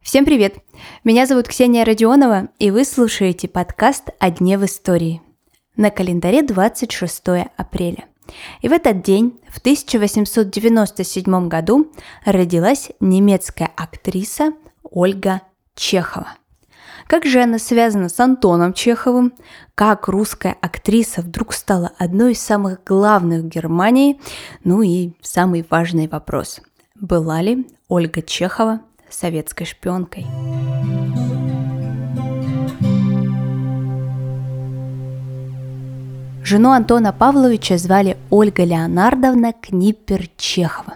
Всем привет! Меня зовут Ксения Родионова, и вы слушаете подкаст «О дне в истории». На календаре 26 апреля. И в этот день, в 1897 году, родилась немецкая актриса Ольга Чехова. Как же она связана с Антоном Чеховым? Как русская актриса вдруг стала одной из самых главных в Германии? Ну и самый важный вопрос. Была ли Ольга Чехова советской шпионкой? Жену Антона Павловича звали Ольга Леонардовна Книпер-Чехова.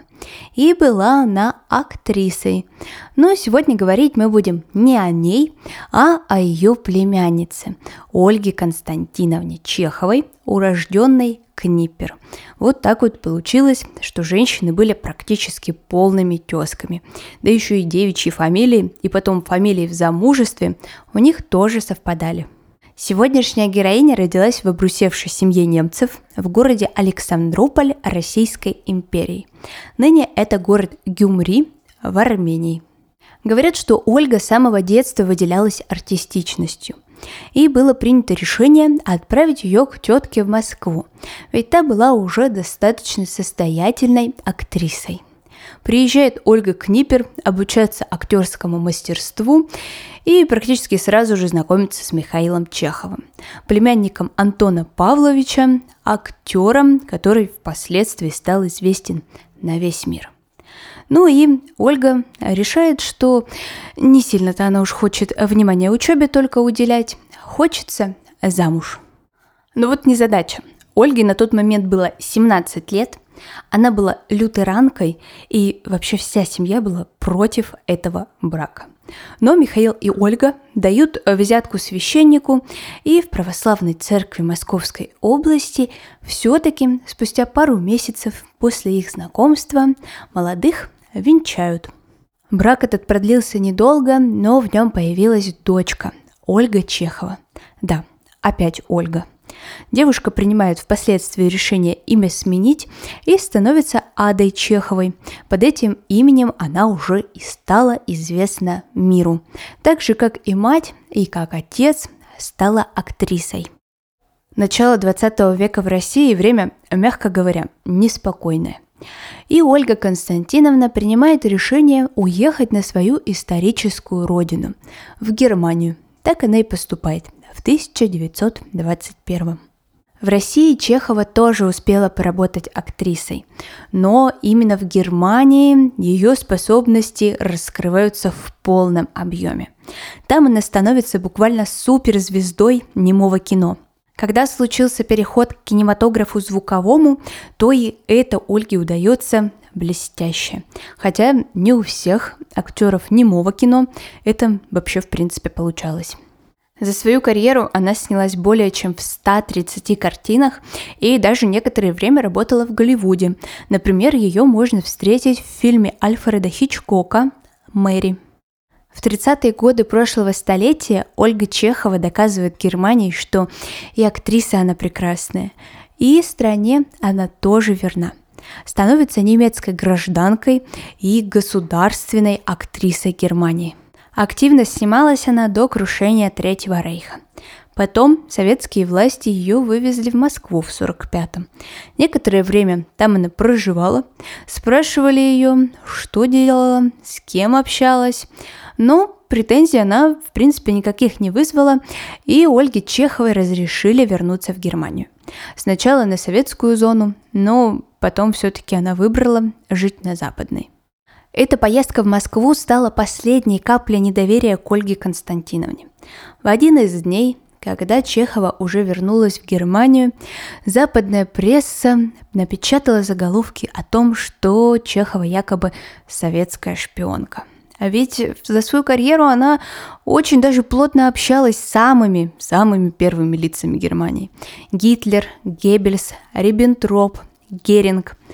И была она актрисой. Но сегодня говорить мы будем не о ней, а о ее племяннице Ольге Константиновне Чеховой, урожденной Книпер. Вот так вот получилось, что женщины были практически полными тесками. Да еще и девичьи фамилии, и потом фамилии в замужестве у них тоже совпадали – Сегодняшняя героиня родилась в обрусевшей семье немцев в городе Александрополь Российской империи. Ныне это город Гюмри в Армении. Говорят, что Ольга с самого детства выделялась артистичностью. И было принято решение отправить ее к тетке в Москву, ведь та была уже достаточно состоятельной актрисой. Приезжает Ольга Книпер обучаться актерскому мастерству и практически сразу же знакомится с Михаилом Чеховым, племянником Антона Павловича, актером, который впоследствии стал известен на весь мир. Ну и Ольга решает, что не сильно-то она уж хочет внимания учебе только уделять, хочется замуж. Но вот незадача. Ольге на тот момент было 17 лет – она была лютеранкой, и вообще вся семья была против этого брака. Но Михаил и Ольга дают взятку священнику, и в православной церкви Московской области все-таки спустя пару месяцев после их знакомства молодых венчают. Брак этот продлился недолго, но в нем появилась дочка Ольга Чехова. Да, опять Ольга – Девушка принимает впоследствии решение имя сменить и становится Адой Чеховой. Под этим именем она уже и стала известна миру. Так же, как и мать, и как отец стала актрисой. Начало 20 века в России время, мягко говоря, неспокойное. И Ольга Константиновна принимает решение уехать на свою историческую родину, в Германию. Так она и поступает – в 1921. В России Чехова тоже успела поработать актрисой, но именно в Германии ее способности раскрываются в полном объеме. Там она становится буквально суперзвездой немого кино. Когда случился переход к кинематографу звуковому, то и это Ольге удается блестяще. Хотя не у всех актеров немого кино это вообще в принципе получалось. За свою карьеру она снялась более чем в 130 картинах и даже некоторое время работала в Голливуде. Например, ее можно встретить в фильме Альфреда Хичкока «Мэри». В 30-е годы прошлого столетия Ольга Чехова доказывает Германии, что и актриса она прекрасная, и стране она тоже верна. Становится немецкой гражданкой и государственной актрисой Германии – Активно снималась она до крушения Третьего Рейха. Потом советские власти ее вывезли в Москву в 45-м. Некоторое время там она проживала, спрашивали ее, что делала, с кем общалась. Но претензий она, в принципе, никаких не вызвала, и Ольге Чеховой разрешили вернуться в Германию. Сначала на советскую зону, но потом все-таки она выбрала жить на западной. Эта поездка в Москву стала последней каплей недоверия к Ольге Константиновне. В один из дней, когда Чехова уже вернулась в Германию, западная пресса напечатала заголовки о том, что Чехова якобы советская шпионка. А ведь за свою карьеру она очень даже плотно общалась с самыми, самыми первыми лицами Германии. Гитлер, Геббельс, Риббентроп, Геринг –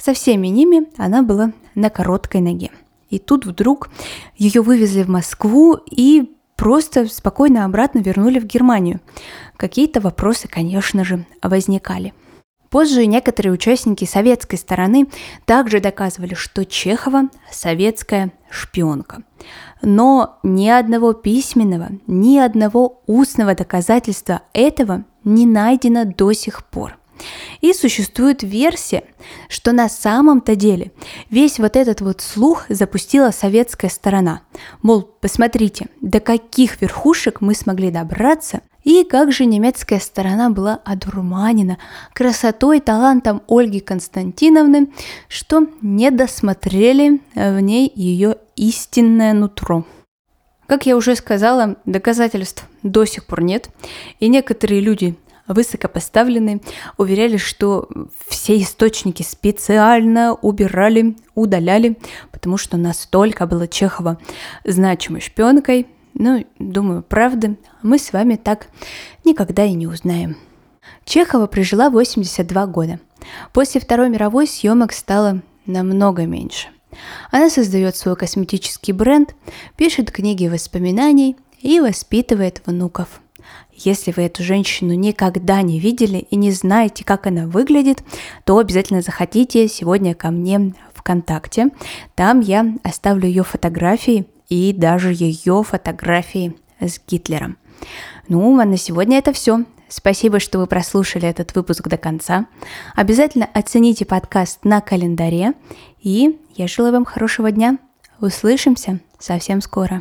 со всеми ними она была на короткой ноге. И тут вдруг ее вывезли в Москву и просто спокойно обратно вернули в Германию. Какие-то вопросы, конечно же, возникали. Позже некоторые участники советской стороны также доказывали, что Чехова советская шпионка. Но ни одного письменного, ни одного устного доказательства этого не найдено до сих пор. И существует версия, что на самом-то деле весь вот этот вот слух запустила советская сторона. Мол, посмотрите, до каких верхушек мы смогли добраться, и как же немецкая сторона была одурманена красотой и талантом Ольги Константиновны, что не досмотрели в ней ее истинное нутро. Как я уже сказала, доказательств до сих пор нет, и некоторые люди высокопоставленные уверяли, что все источники специально убирали, удаляли, потому что настолько было Чехова значимой шпионкой. Ну, думаю, правда, мы с вами так никогда и не узнаем. Чехова прожила 82 года. После Второй мировой съемок стало намного меньше. Она создает свой косметический бренд, пишет книги воспоминаний и воспитывает внуков – если вы эту женщину никогда не видели и не знаете, как она выглядит, то обязательно заходите сегодня ко мне ВКонтакте. Там я оставлю ее фотографии и даже ее фотографии с Гитлером. Ну, а на сегодня это все. Спасибо, что вы прослушали этот выпуск до конца. Обязательно оцените подкаст на календаре. И я желаю вам хорошего дня. Услышимся совсем скоро.